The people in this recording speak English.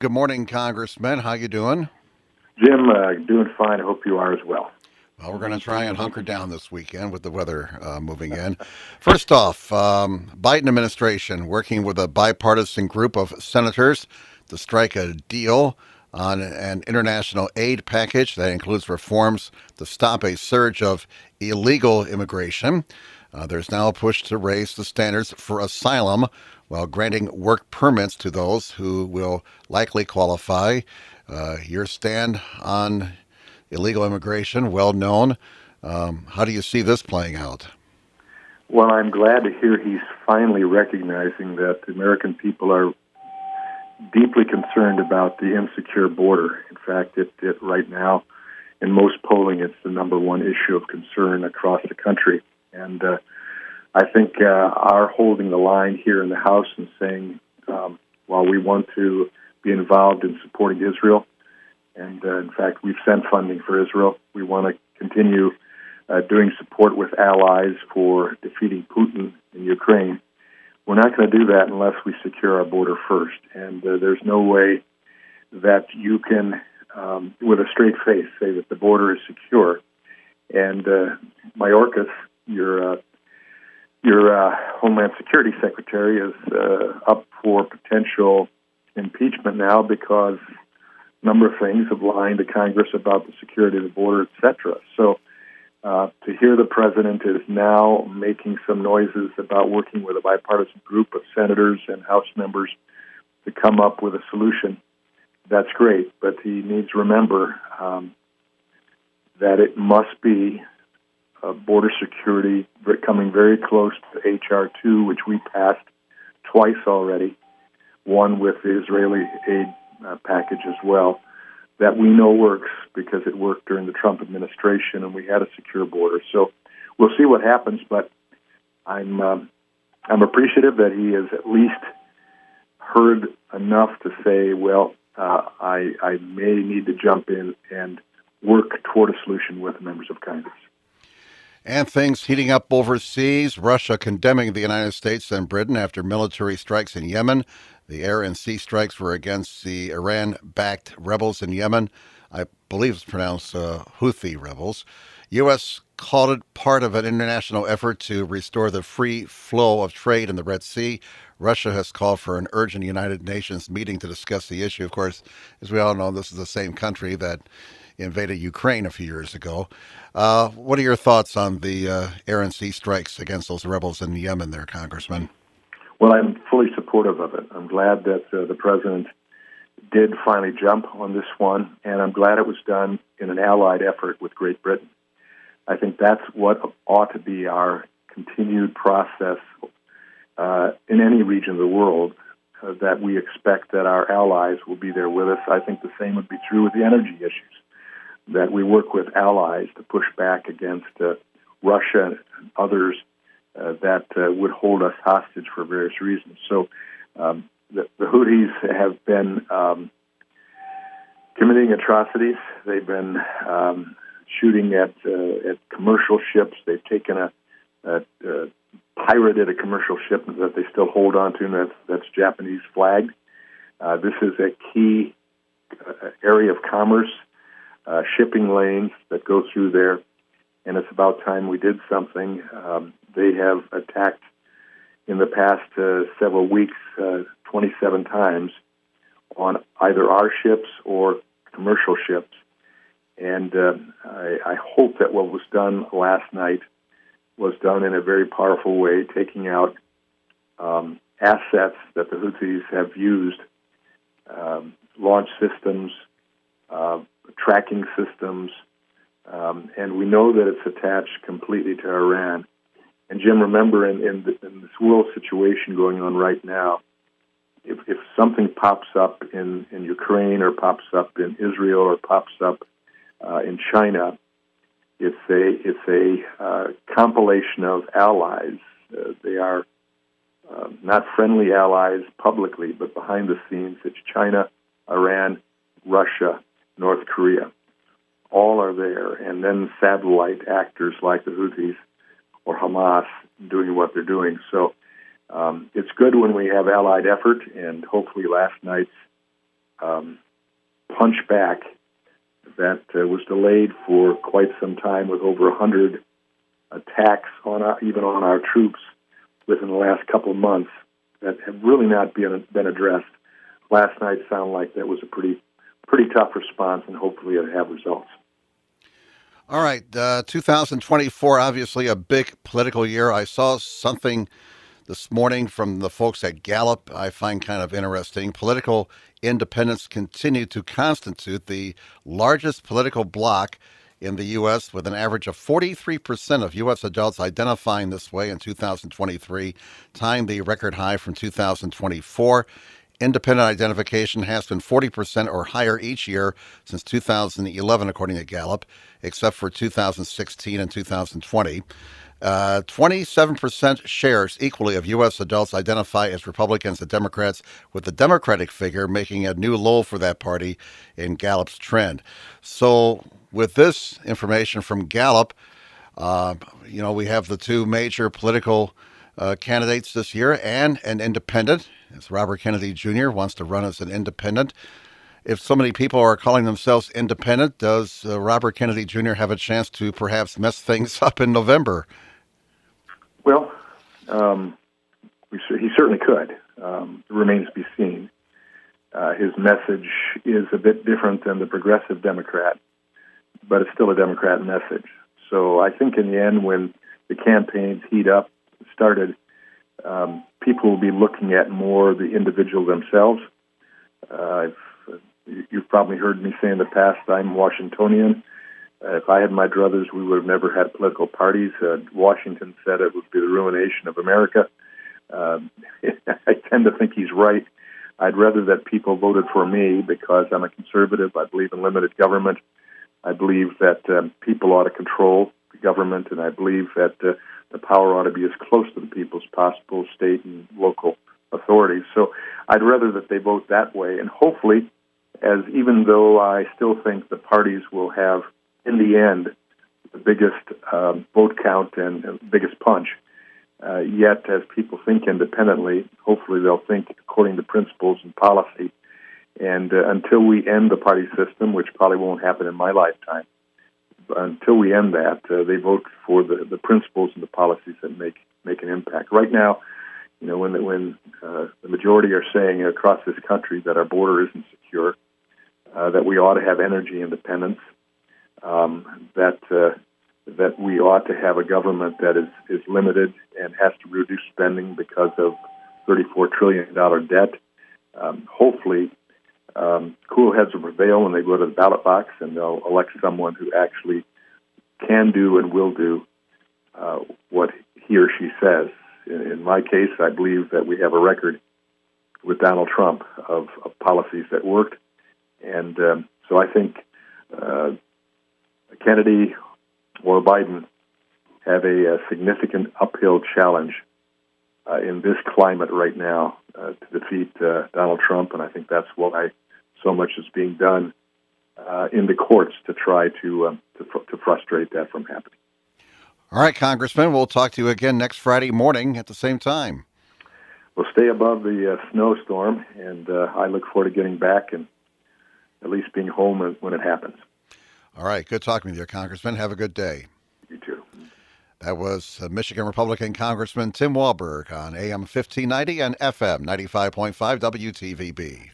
Good morning, Congressman. How you doing? Jim, uh, doing fine. I hope you are as well. Well, we're going to try and hunker down this weekend with the weather uh, moving in. First off, um, Biden administration working with a bipartisan group of senators to strike a deal on an international aid package that includes reforms to stop a surge of illegal immigration. Uh, there's now a push to raise the standards for asylum while granting work permits to those who will likely qualify. Uh, your stand on illegal immigration, well known. Um, how do you see this playing out? Well, I'm glad to hear he's finally recognizing that the American people are deeply concerned about the insecure border. In fact, it, it right now, in most polling, it's the number one issue of concern across the country. And uh, I think uh, our holding the line here in the House and saying, um, while we want to be involved in supporting Israel, and uh, in fact, we've sent funding for Israel, we want to continue uh, doing support with allies for defeating Putin in Ukraine. We're not going to do that unless we secure our border first. And uh, there's no way that you can, um, with a straight face, say that the border is secure. And uh, Mayorkas, your uh, your uh, Homeland Security Secretary is uh, up for potential impeachment now because a number of things have lied to Congress about the security of the border, etc. So uh, to hear the president is now making some noises about working with a bipartisan group of senators and House members to come up with a solution, that's great. But he needs to remember um, that it must be uh, border security coming very close to HR 2, which we passed twice already, one with the Israeli aid uh, package as well, that we know works because it worked during the Trump administration and we had a secure border. So we'll see what happens, but I'm, um, I'm appreciative that he has at least heard enough to say, well, uh, I, I may need to jump in and work toward a solution with members of Congress. And things heating up overseas. Russia condemning the United States and Britain after military strikes in Yemen. The air and sea strikes were against the Iran backed rebels in Yemen. I believe it's pronounced uh, Houthi rebels. U.S. called it part of an international effort to restore the free flow of trade in the Red Sea. Russia has called for an urgent United Nations meeting to discuss the issue. Of course, as we all know, this is the same country that invaded Ukraine a few years ago. Uh, what are your thoughts on the uh, air and sea strikes against those rebels in Yemen, there, Congressman? Well, I'm fully supportive of it. I'm glad that uh, the president did finally jump on this one, and I'm glad it was done in an allied effort with Great Britain. I think that's what ought to be our continued process uh, in any region of the world. Uh, that we expect that our allies will be there with us. I think the same would be true with the energy issues that we work with allies to push back against uh, Russia and others uh, that uh, would hold us hostage for various reasons. So um, the, the, Houthis have been um, committing atrocities. They've been um, shooting at uh, at commercial ships. They've taken a, a, pirated a commercial ship that they still hold on to, and that's, that's Japanese flagged. Uh, this is a key uh, area of commerce uh, shipping lanes that go through there, and it's about time we did something. Um, they have attacked in the past uh, several weeks uh, 27 times on either our ships or commercial ships. And uh, I, I hope that what was done last night was done in a very powerful way, taking out um, assets that the Houthis have used, um, launch systems, uh, tracking systems, um, and we know that it's attached completely to Iran. And Jim, remember in, in, the, in this world situation going on right now, if, if something pops up in, in Ukraine or pops up in Israel or pops up uh, in China, it's a it's a uh, compilation of allies. Uh, they are uh, not friendly allies publicly, but behind the scenes, it's China, Iran, Russia, North Korea. All are there, and then satellite actors like the Houthis or Hamas doing what they're doing. So um, it's good when we have allied effort, and hopefully last night's um, punch back that uh, was delayed for quite some time with over 100 attacks on our, even on our troops within the last couple of months that have really not been been addressed. Last night sounded like that was a pretty pretty tough response, and hopefully it'll have results. All right, uh, 2024, obviously a big political year. I saw something this morning from the folks at Gallup I find kind of interesting. Political independents continue to constitute the largest political bloc in the U.S., with an average of 43% of U.S. adults identifying this way in 2023, tying the record high from 2024. Independent identification has been 40% or higher each year since 2011, according to Gallup, except for 2016 and 2020. Uh, 27% shares equally of U.S. adults identify as Republicans and Democrats, with the Democratic figure making a new low for that party in Gallup's trend. So, with this information from Gallup, uh, you know, we have the two major political uh, candidates this year and an independent, as Robert Kennedy Jr. wants to run as an independent. If so many people are calling themselves independent, does uh, Robert Kennedy Jr. have a chance to perhaps mess things up in November? Well, um, he certainly could. Um, it remains to be seen. Uh, his message is a bit different than the progressive Democrat, but it's still a Democrat message. So I think in the end, when the campaigns heat up, started, um, people will be looking at more the individual themselves. Uh, you've probably heard me say in the past, I'm Washingtonian. Uh, if I had my druthers, we would have never had political parties. Uh, Washington said it would be the ruination of America. Uh, I tend to think he's right. I'd rather that people voted for me because I'm a conservative. I believe in limited government. I believe that um, people ought to control the government, and I believe that uh, the power ought to be as close to the people as possible, state and local authorities. So I'd rather that they vote that way, and hopefully, as even though I still think the parties will have in the end, the biggest um, vote count and, and biggest punch. Uh, yet, as people think independently, hopefully they'll think according to principles and policy. And uh, until we end the party system, which probably won't happen in my lifetime, until we end that, uh, they vote for the, the principles and the policies that make make an impact. Right now, you know, when the, when uh, the majority are saying across this country that our border isn't secure, uh, that we ought to have energy independence, um, that uh, that we ought to have a government that is is limited and has to reduce spending because of 34 trillion dollar debt. Um, hopefully, um, cool heads will prevail when they go to the ballot box and they'll elect someone who actually can do and will do uh, what he or she says. In, in my case, I believe that we have a record with Donald Trump of, of policies that worked, and um, so I think uh, Kennedy or Biden have a, a significant uphill challenge uh, in this climate right now uh, to defeat uh, Donald Trump, and I think that's why so much is being done uh, in the courts to try to, um, to, fr- to frustrate that from happening. All right, Congressman, we'll talk to you again next Friday morning at the same time. We'll stay above the uh, snowstorm, and uh, I look forward to getting back and at least being home when it happens. All right. Good talking with you, Congressman. Have a good day. You too. That was uh, Michigan Republican Congressman Tim Walberg on AM 1590 and FM 95.5 WTVB.